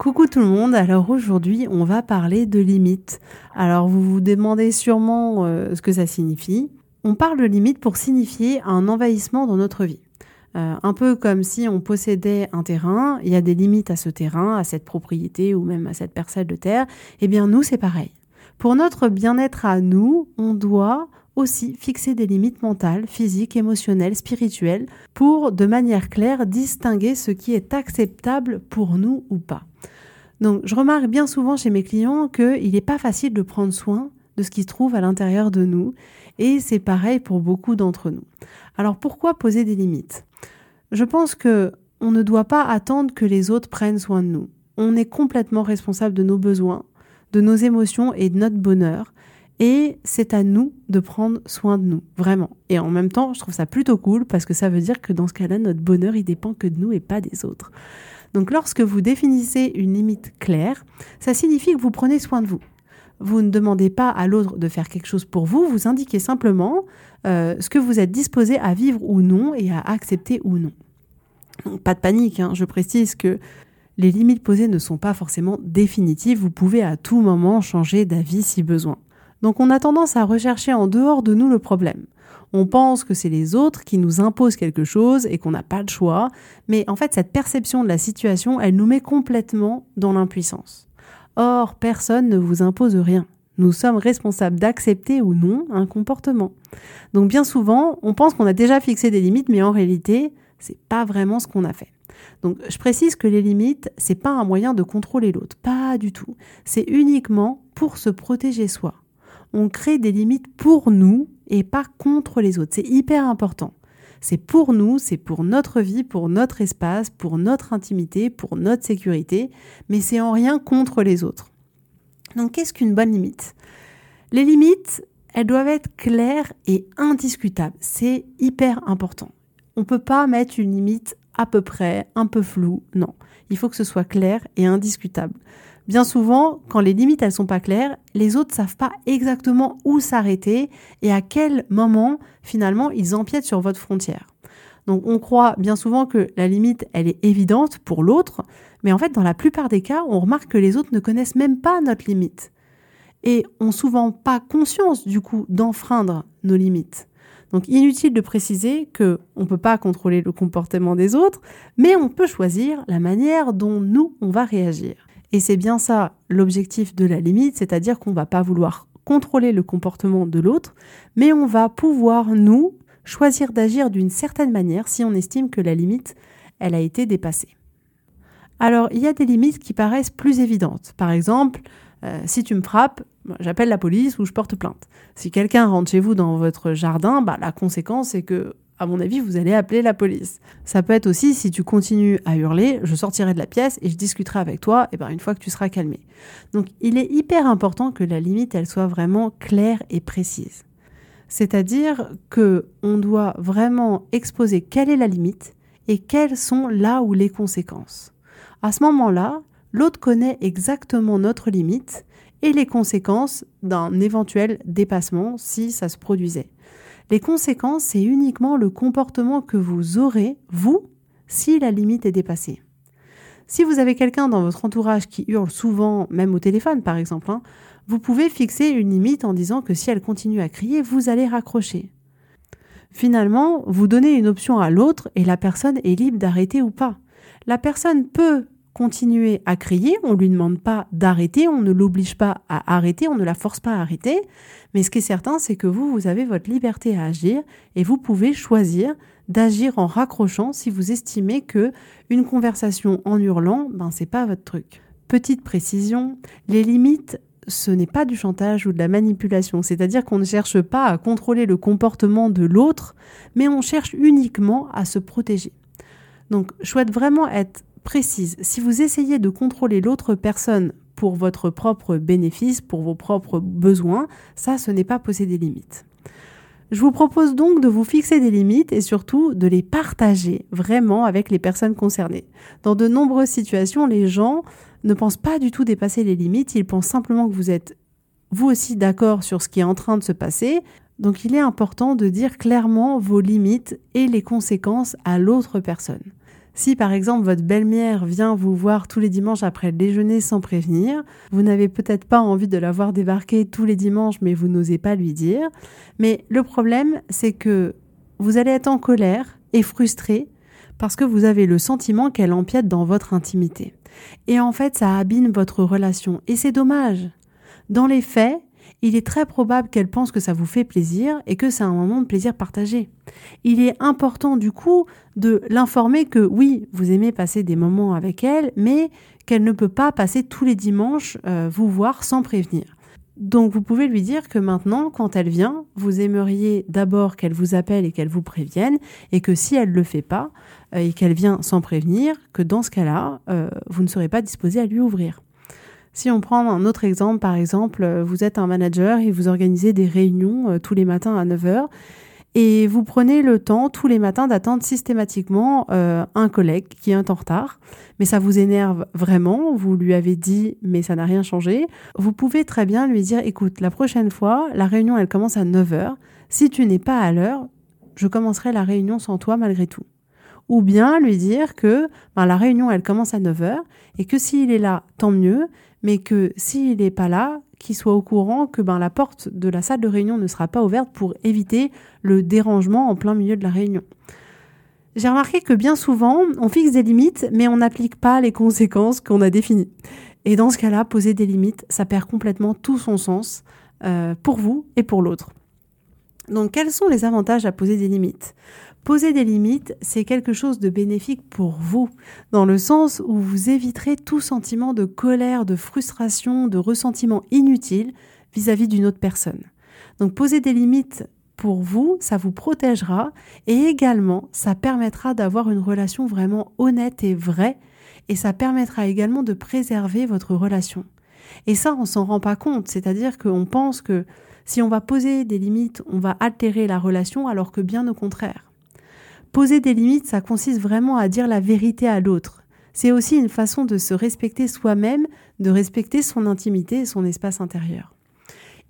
Coucou tout le monde, alors aujourd'hui on va parler de limites. Alors vous vous demandez sûrement euh, ce que ça signifie. On parle de limites pour signifier un envahissement dans notre vie. Euh, un peu comme si on possédait un terrain, il y a des limites à ce terrain, à cette propriété ou même à cette parcelle de terre. Eh bien nous c'est pareil. Pour notre bien-être à nous, on doit aussi fixer des limites mentales, physiques, émotionnelles, spirituelles, pour de manière claire distinguer ce qui est acceptable pour nous ou pas. Donc je remarque bien souvent chez mes clients qu'il n'est pas facile de prendre soin de ce qui se trouve à l'intérieur de nous, et c'est pareil pour beaucoup d'entre nous. Alors pourquoi poser des limites? Je pense que on ne doit pas attendre que les autres prennent soin de nous. On est complètement responsable de nos besoins, de nos émotions et de notre bonheur. Et c'est à nous de prendre soin de nous, vraiment. Et en même temps, je trouve ça plutôt cool parce que ça veut dire que dans ce cas-là, notre bonheur, il dépend que de nous et pas des autres. Donc lorsque vous définissez une limite claire, ça signifie que vous prenez soin de vous. Vous ne demandez pas à l'autre de faire quelque chose pour vous, vous indiquez simplement euh, ce que vous êtes disposé à vivre ou non et à accepter ou non. pas de panique, hein, je précise que les limites posées ne sont pas forcément définitives, vous pouvez à tout moment changer d'avis si besoin. Donc on a tendance à rechercher en dehors de nous le problème. On pense que c'est les autres qui nous imposent quelque chose et qu'on n'a pas de choix, mais en fait cette perception de la situation, elle nous met complètement dans l'impuissance. Or, personne ne vous impose rien. Nous sommes responsables d'accepter ou non un comportement. Donc bien souvent, on pense qu'on a déjà fixé des limites, mais en réalité, c'est pas vraiment ce qu'on a fait. Donc je précise que les limites, c'est pas un moyen de contrôler l'autre, pas du tout. C'est uniquement pour se protéger soi on crée des limites pour nous et pas contre les autres. C'est hyper important. C'est pour nous, c'est pour notre vie, pour notre espace, pour notre intimité, pour notre sécurité, mais c'est en rien contre les autres. Donc qu'est-ce qu'une bonne limite? Les limites, elles doivent être claires et indiscutables. C'est hyper important. On ne peut pas mettre une limite à peu près, un peu floue, non. Il faut que ce soit clair et indiscutable. Bien souvent, quand les limites elles sont pas claires, les autres savent pas exactement où s'arrêter et à quel moment finalement ils empiètent sur votre frontière. Donc on croit bien souvent que la limite elle est évidente pour l'autre, mais en fait dans la plupart des cas, on remarque que les autres ne connaissent même pas notre limite et ont souvent pas conscience du coup d'enfreindre nos limites. Donc inutile de préciser que on peut pas contrôler le comportement des autres, mais on peut choisir la manière dont nous on va réagir. Et c'est bien ça l'objectif de la limite, c'est-à-dire qu'on va pas vouloir contrôler le comportement de l'autre, mais on va pouvoir, nous, choisir d'agir d'une certaine manière si on estime que la limite, elle a été dépassée. Alors, il y a des limites qui paraissent plus évidentes. Par exemple, euh, si tu me frappes, j'appelle la police ou je porte plainte. Si quelqu'un rentre chez vous dans votre jardin, bah, la conséquence c'est que à mon avis, vous allez appeler la police. Ça peut être aussi, si tu continues à hurler, je sortirai de la pièce et je discuterai avec toi, et ben une fois que tu seras calmé. Donc, il est hyper important que la limite, elle soit vraiment claire et précise. C'est-à-dire que on doit vraiment exposer quelle est la limite et quelles sont là où les conséquences. À ce moment-là, l'autre connaît exactement notre limite et les conséquences d'un éventuel dépassement si ça se produisait. Les conséquences, c'est uniquement le comportement que vous aurez, vous, si la limite est dépassée. Si vous avez quelqu'un dans votre entourage qui hurle souvent, même au téléphone par exemple, hein, vous pouvez fixer une limite en disant que si elle continue à crier, vous allez raccrocher. Finalement, vous donnez une option à l'autre et la personne est libre d'arrêter ou pas. La personne peut continuer à crier, on ne lui demande pas d'arrêter, on ne l'oblige pas à arrêter, on ne la force pas à arrêter, mais ce qui est certain, c'est que vous, vous avez votre liberté à agir et vous pouvez choisir d'agir en raccrochant si vous estimez que une conversation en hurlant, ben c'est pas votre truc. Petite précision, les limites ce n'est pas du chantage ou de la manipulation, c'est-à-dire qu'on ne cherche pas à contrôler le comportement de l'autre, mais on cherche uniquement à se protéger. Donc, je souhaite vraiment être précise. Si vous essayez de contrôler l'autre personne pour votre propre bénéfice, pour vos propres besoins, ça, ce n'est pas poser des limites. Je vous propose donc de vous fixer des limites et surtout de les partager vraiment avec les personnes concernées. Dans de nombreuses situations, les gens ne pensent pas du tout dépasser les limites, ils pensent simplement que vous êtes vous aussi d'accord sur ce qui est en train de se passer. Donc il est important de dire clairement vos limites et les conséquences à l'autre personne. Si par exemple votre belle-mère vient vous voir tous les dimanches après le déjeuner sans prévenir, vous n'avez peut-être pas envie de la voir débarquer tous les dimanches mais vous n'osez pas lui dire. Mais le problème c'est que vous allez être en colère et frustré parce que vous avez le sentiment qu'elle empiète dans votre intimité. Et en fait, ça abîme votre relation. Et c'est dommage. Dans les faits, il est très probable qu'elle pense que ça vous fait plaisir et que c'est un moment de plaisir partagé. Il est important du coup de l'informer que oui, vous aimez passer des moments avec elle, mais qu'elle ne peut pas passer tous les dimanches euh, vous voir sans prévenir. Donc vous pouvez lui dire que maintenant, quand elle vient, vous aimeriez d'abord qu'elle vous appelle et qu'elle vous prévienne, et que si elle ne le fait pas, euh, et qu'elle vient sans prévenir, que dans ce cas-là, euh, vous ne serez pas disposé à lui ouvrir. Si on prend un autre exemple, par exemple, euh, vous êtes un manager et vous organisez des réunions tous les matins à 9h, et vous prenez le temps tous les matins d'attendre systématiquement euh, un collègue qui est en retard, mais ça vous énerve vraiment, vous lui avez dit mais ça n'a rien changé, vous pouvez très bien lui dire écoute, la prochaine fois, la réunion elle commence à 9h, si tu n'es pas à l'heure, je commencerai la réunion sans toi malgré tout. Ou bien lui dire que ben, la réunion elle commence à 9h et que s'il est là, tant mieux, mais que s'il n'est pas là, qu'il soit au courant que ben, la porte de la salle de réunion ne sera pas ouverte pour éviter le dérangement en plein milieu de la réunion. J'ai remarqué que bien souvent, on fixe des limites, mais on n'applique pas les conséquences qu'on a définies. Et dans ce cas-là, poser des limites, ça perd complètement tout son sens euh, pour vous et pour l'autre. Donc, quels sont les avantages à poser des limites? Poser des limites, c'est quelque chose de bénéfique pour vous, dans le sens où vous éviterez tout sentiment de colère, de frustration, de ressentiment inutile vis-à-vis d'une autre personne. Donc poser des limites pour vous, ça vous protégera et également ça permettra d'avoir une relation vraiment honnête et vraie et ça permettra également de préserver votre relation. Et ça, on s'en rend pas compte, c'est-à-dire qu'on pense que si on va poser des limites, on va altérer la relation alors que bien au contraire. Poser des limites, ça consiste vraiment à dire la vérité à l'autre. C'est aussi une façon de se respecter soi-même, de respecter son intimité et son espace intérieur.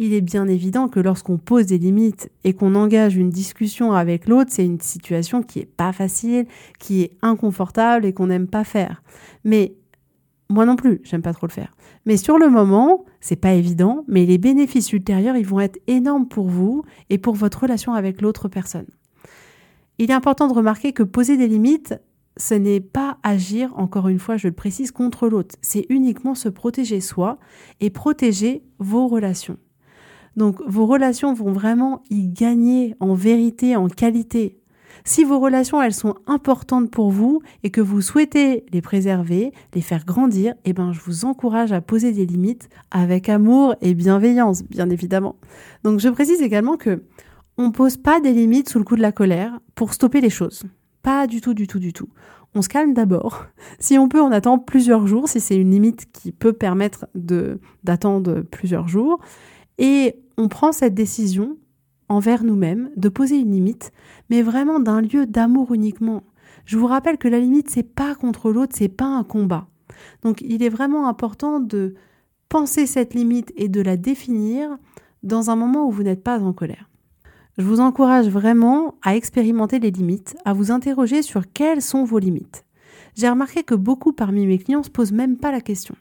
Il est bien évident que lorsqu'on pose des limites et qu'on engage une discussion avec l'autre, c'est une situation qui est pas facile, qui est inconfortable et qu'on n'aime pas faire. Mais moi non plus, j'aime pas trop le faire. Mais sur le moment, c'est pas évident, mais les bénéfices ultérieurs, ils vont être énormes pour vous et pour votre relation avec l'autre personne. Il est important de remarquer que poser des limites, ce n'est pas agir, encore une fois, je le précise, contre l'autre. C'est uniquement se protéger soi et protéger vos relations. Donc vos relations vont vraiment y gagner en vérité, en qualité. Si vos relations, elles sont importantes pour vous et que vous souhaitez les préserver, les faire grandir, eh ben, je vous encourage à poser des limites avec amour et bienveillance, bien évidemment. Donc, je précise également que on pose pas des limites sous le coup de la colère pour stopper les choses. Pas du tout, du tout, du tout. On se calme d'abord. Si on peut, on attend plusieurs jours, si c'est une limite qui peut permettre de, d'attendre plusieurs jours. Et on prend cette décision envers nous-mêmes de poser une limite, mais vraiment d'un lieu d'amour uniquement. Je vous rappelle que la limite, c'est pas contre l'autre, c'est pas un combat. Donc il est vraiment important de penser cette limite et de la définir dans un moment où vous n'êtes pas en colère. Je vous encourage vraiment à expérimenter les limites, à vous interroger sur quelles sont vos limites. J'ai remarqué que beaucoup parmi mes clients ne se posent même pas la question.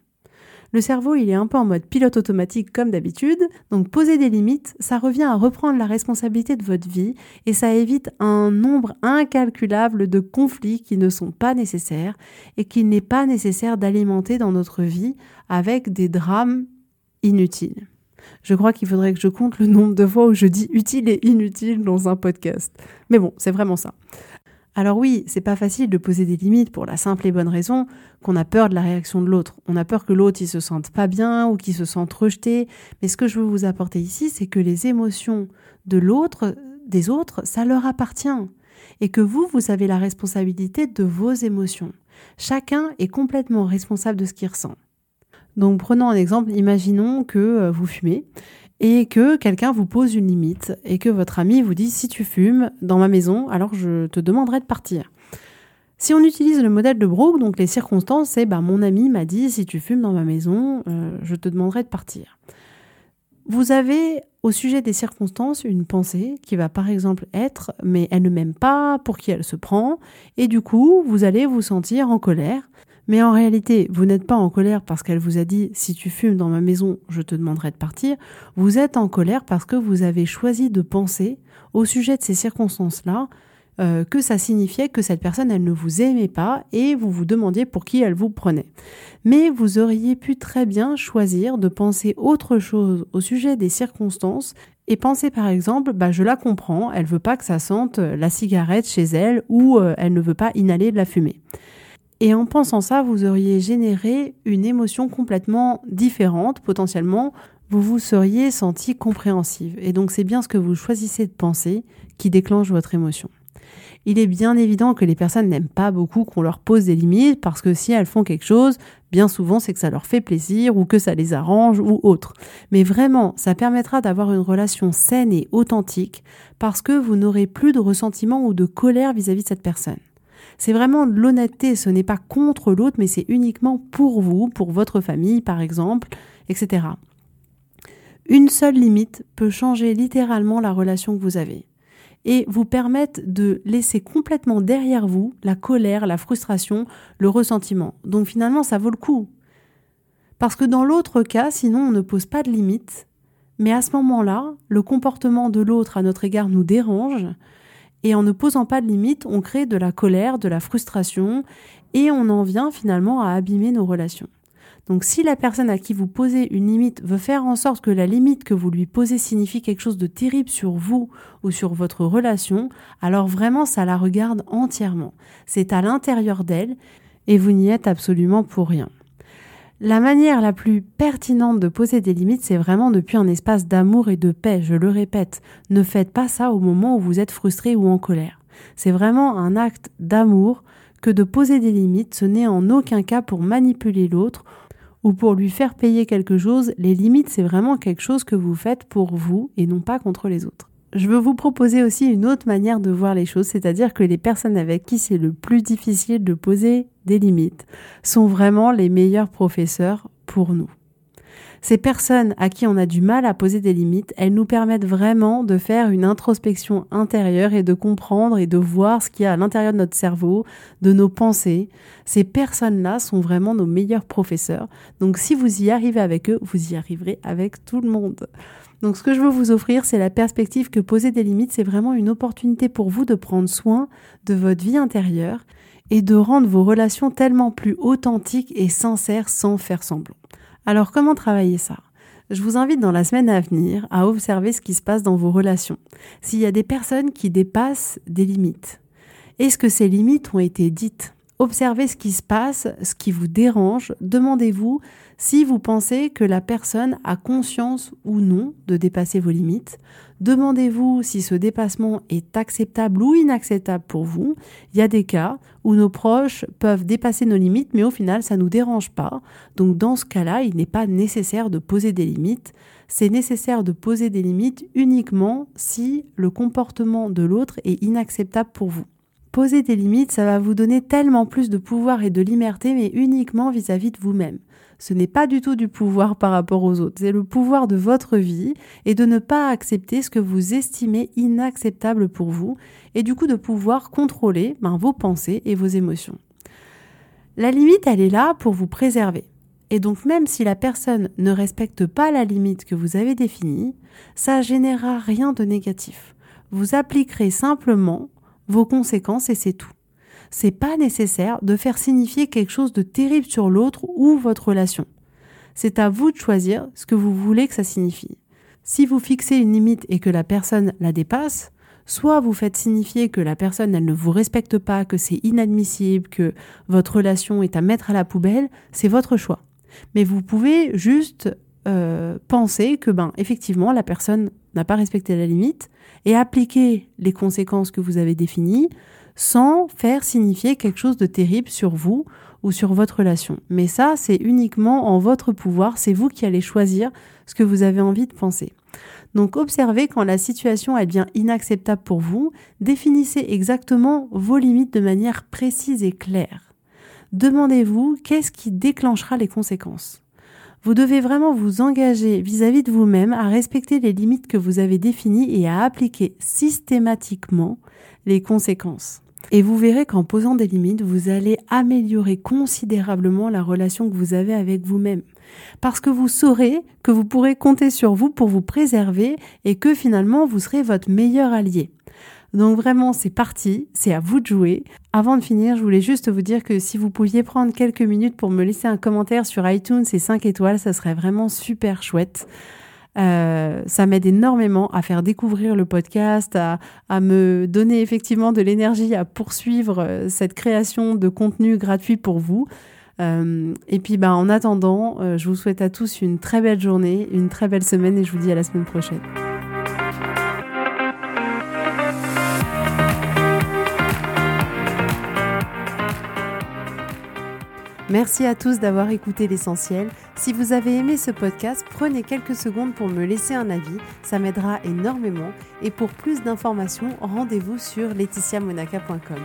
Le cerveau, il est un peu en mode pilote automatique comme d'habitude. Donc poser des limites, ça revient à reprendre la responsabilité de votre vie et ça évite un nombre incalculable de conflits qui ne sont pas nécessaires et qu'il n'est pas nécessaire d'alimenter dans notre vie avec des drames inutiles. Je crois qu'il faudrait que je compte le nombre de fois où je dis utile et inutile dans un podcast. Mais bon, c'est vraiment ça. Alors oui, c'est pas facile de poser des limites pour la simple et bonne raison qu'on a peur de la réaction de l'autre. On a peur que l'autre il se sente pas bien ou qu'il se sente rejeté. Mais ce que je veux vous apporter ici, c'est que les émotions de l'autre, des autres, ça leur appartient. Et que vous, vous avez la responsabilité de vos émotions. Chacun est complètement responsable de ce qu'il ressent. Donc prenons un exemple, imaginons que euh, vous fumez et que quelqu'un vous pose une limite et que votre ami vous dit si tu fumes dans ma maison, alors je te demanderai de partir. Si on utilise le modèle de Brooke, donc les circonstances, c'est bah, mon ami m'a dit si tu fumes dans ma maison, euh, je te demanderai de partir. Vous avez au sujet des circonstances une pensée qui va par exemple être mais elle ne m'aime pas, pour qui elle se prend, et du coup vous allez vous sentir en colère mais en réalité, vous n'êtes pas en colère parce qu'elle vous a dit si tu fumes dans ma maison, je te demanderai de partir. Vous êtes en colère parce que vous avez choisi de penser au sujet de ces circonstances-là euh, que ça signifiait que cette personne, elle ne vous aimait pas et vous vous demandiez pour qui elle vous prenait. Mais vous auriez pu très bien choisir de penser autre chose au sujet des circonstances et penser par exemple, bah, je la comprends, elle veut pas que ça sente la cigarette chez elle ou euh, elle ne veut pas inhaler de la fumée. Et en pensant ça, vous auriez généré une émotion complètement différente, potentiellement, vous vous seriez senti compréhensive. Et donc c'est bien ce que vous choisissez de penser qui déclenche votre émotion. Il est bien évident que les personnes n'aiment pas beaucoup qu'on leur pose des limites parce que si elles font quelque chose, bien souvent c'est que ça leur fait plaisir ou que ça les arrange ou autre. Mais vraiment, ça permettra d'avoir une relation saine et authentique parce que vous n'aurez plus de ressentiment ou de colère vis-à-vis -vis de cette personne. C'est vraiment de l'honnêteté, ce n'est pas contre l'autre, mais c'est uniquement pour vous, pour votre famille par exemple, etc. Une seule limite peut changer littéralement la relation que vous avez et vous permettre de laisser complètement derrière vous la colère, la frustration, le ressentiment. Donc finalement, ça vaut le coup. Parce que dans l'autre cas, sinon on ne pose pas de limite, mais à ce moment-là, le comportement de l'autre à notre égard nous dérange, et en ne posant pas de limites, on crée de la colère, de la frustration, et on en vient finalement à abîmer nos relations. Donc si la personne à qui vous posez une limite veut faire en sorte que la limite que vous lui posez signifie quelque chose de terrible sur vous ou sur votre relation, alors vraiment ça la regarde entièrement. C'est à l'intérieur d'elle et vous n'y êtes absolument pour rien. La manière la plus pertinente de poser des limites, c'est vraiment depuis un espace d'amour et de paix, je le répète. Ne faites pas ça au moment où vous êtes frustré ou en colère. C'est vraiment un acte d'amour que de poser des limites, ce n'est en aucun cas pour manipuler l'autre ou pour lui faire payer quelque chose. Les limites, c'est vraiment quelque chose que vous faites pour vous et non pas contre les autres je veux vous proposer aussi une autre manière de voir les choses, c'est-à-dire que les personnes avec qui c'est le plus difficile de poser des limites sont vraiment les meilleurs professeurs pour nous. Ces personnes à qui on a du mal à poser des limites, elles nous permettent vraiment de faire une introspection intérieure et de comprendre et de voir ce qu'il y a à l'intérieur de notre cerveau, de nos pensées. Ces personnes-là sont vraiment nos meilleurs professeurs. Donc si vous y arrivez avec eux, vous y arriverez avec tout le monde. Donc ce que je veux vous offrir, c'est la perspective que poser des limites, c'est vraiment une opportunité pour vous de prendre soin de votre vie intérieure et de rendre vos relations tellement plus authentiques et sincères sans faire semblant. Alors comment travailler ça? Je vous invite dans la semaine à venir à observer ce qui se passe dans vos relations. S'il y a des personnes qui dépassent des limites, est-ce que ces limites ont été dites? Observez ce qui se passe, ce qui vous dérange. Demandez-vous si vous pensez que la personne a conscience ou non de dépasser vos limites. Demandez-vous si ce dépassement est acceptable ou inacceptable pour vous. Il y a des cas où nos proches peuvent dépasser nos limites, mais au final, ça ne nous dérange pas. Donc dans ce cas-là, il n'est pas nécessaire de poser des limites. C'est nécessaire de poser des limites uniquement si le comportement de l'autre est inacceptable pour vous. Poser des limites, ça va vous donner tellement plus de pouvoir et de liberté, mais uniquement vis-à-vis de vous-même. Ce n'est pas du tout du pouvoir par rapport aux autres, c'est le pouvoir de votre vie et de ne pas accepter ce que vous estimez inacceptable pour vous et du coup de pouvoir contrôler ben, vos pensées et vos émotions. La limite, elle est là pour vous préserver. Et donc même si la personne ne respecte pas la limite que vous avez définie, ça générera rien de négatif. Vous appliquerez simplement vos conséquences et c'est tout. C'est pas nécessaire de faire signifier quelque chose de terrible sur l'autre ou votre relation. C'est à vous de choisir ce que vous voulez que ça signifie. Si vous fixez une limite et que la personne la dépasse, soit vous faites signifier que la personne elle ne vous respecte pas, que c'est inadmissible, que votre relation est à mettre à la poubelle, c'est votre choix. Mais vous pouvez juste euh, penser que ben effectivement la personne n'a pas respecté la limite et appliquer les conséquences que vous avez définies sans faire signifier quelque chose de terrible sur vous ou sur votre relation. Mais ça, c'est uniquement en votre pouvoir, c'est vous qui allez choisir ce que vous avez envie de penser. Donc observez quand la situation devient inacceptable pour vous, définissez exactement vos limites de manière précise et claire. Demandez-vous qu'est-ce qui déclenchera les conséquences. Vous devez vraiment vous engager vis-à-vis de vous-même à respecter les limites que vous avez définies et à appliquer systématiquement les conséquences. Et vous verrez qu'en posant des limites, vous allez améliorer considérablement la relation que vous avez avec vous-même. Parce que vous saurez que vous pourrez compter sur vous pour vous préserver et que finalement vous serez votre meilleur allié. Donc vraiment, c'est parti, c'est à vous de jouer. Avant de finir, je voulais juste vous dire que si vous pouviez prendre quelques minutes pour me laisser un commentaire sur iTunes et 5 étoiles, ça serait vraiment super chouette. Euh, ça m'aide énormément à faire découvrir le podcast, à, me donner effectivement de l'énergie à poursuivre euh, cette création de contenu gratuit pour vous. Euh, et puis bah, en attendant, je vous souhaite à tous une très belle journée, une très belle semaine et je vous dis à la semaine prochaine. Merci à tous d'avoir écouté l'essentiel. Si vous avez aimé ce podcast, prenez quelques secondes pour me laisser un avis, ça m'aidera énormément. Et pour plus d'informations, rendez-vous sur laetitiamonaca.com.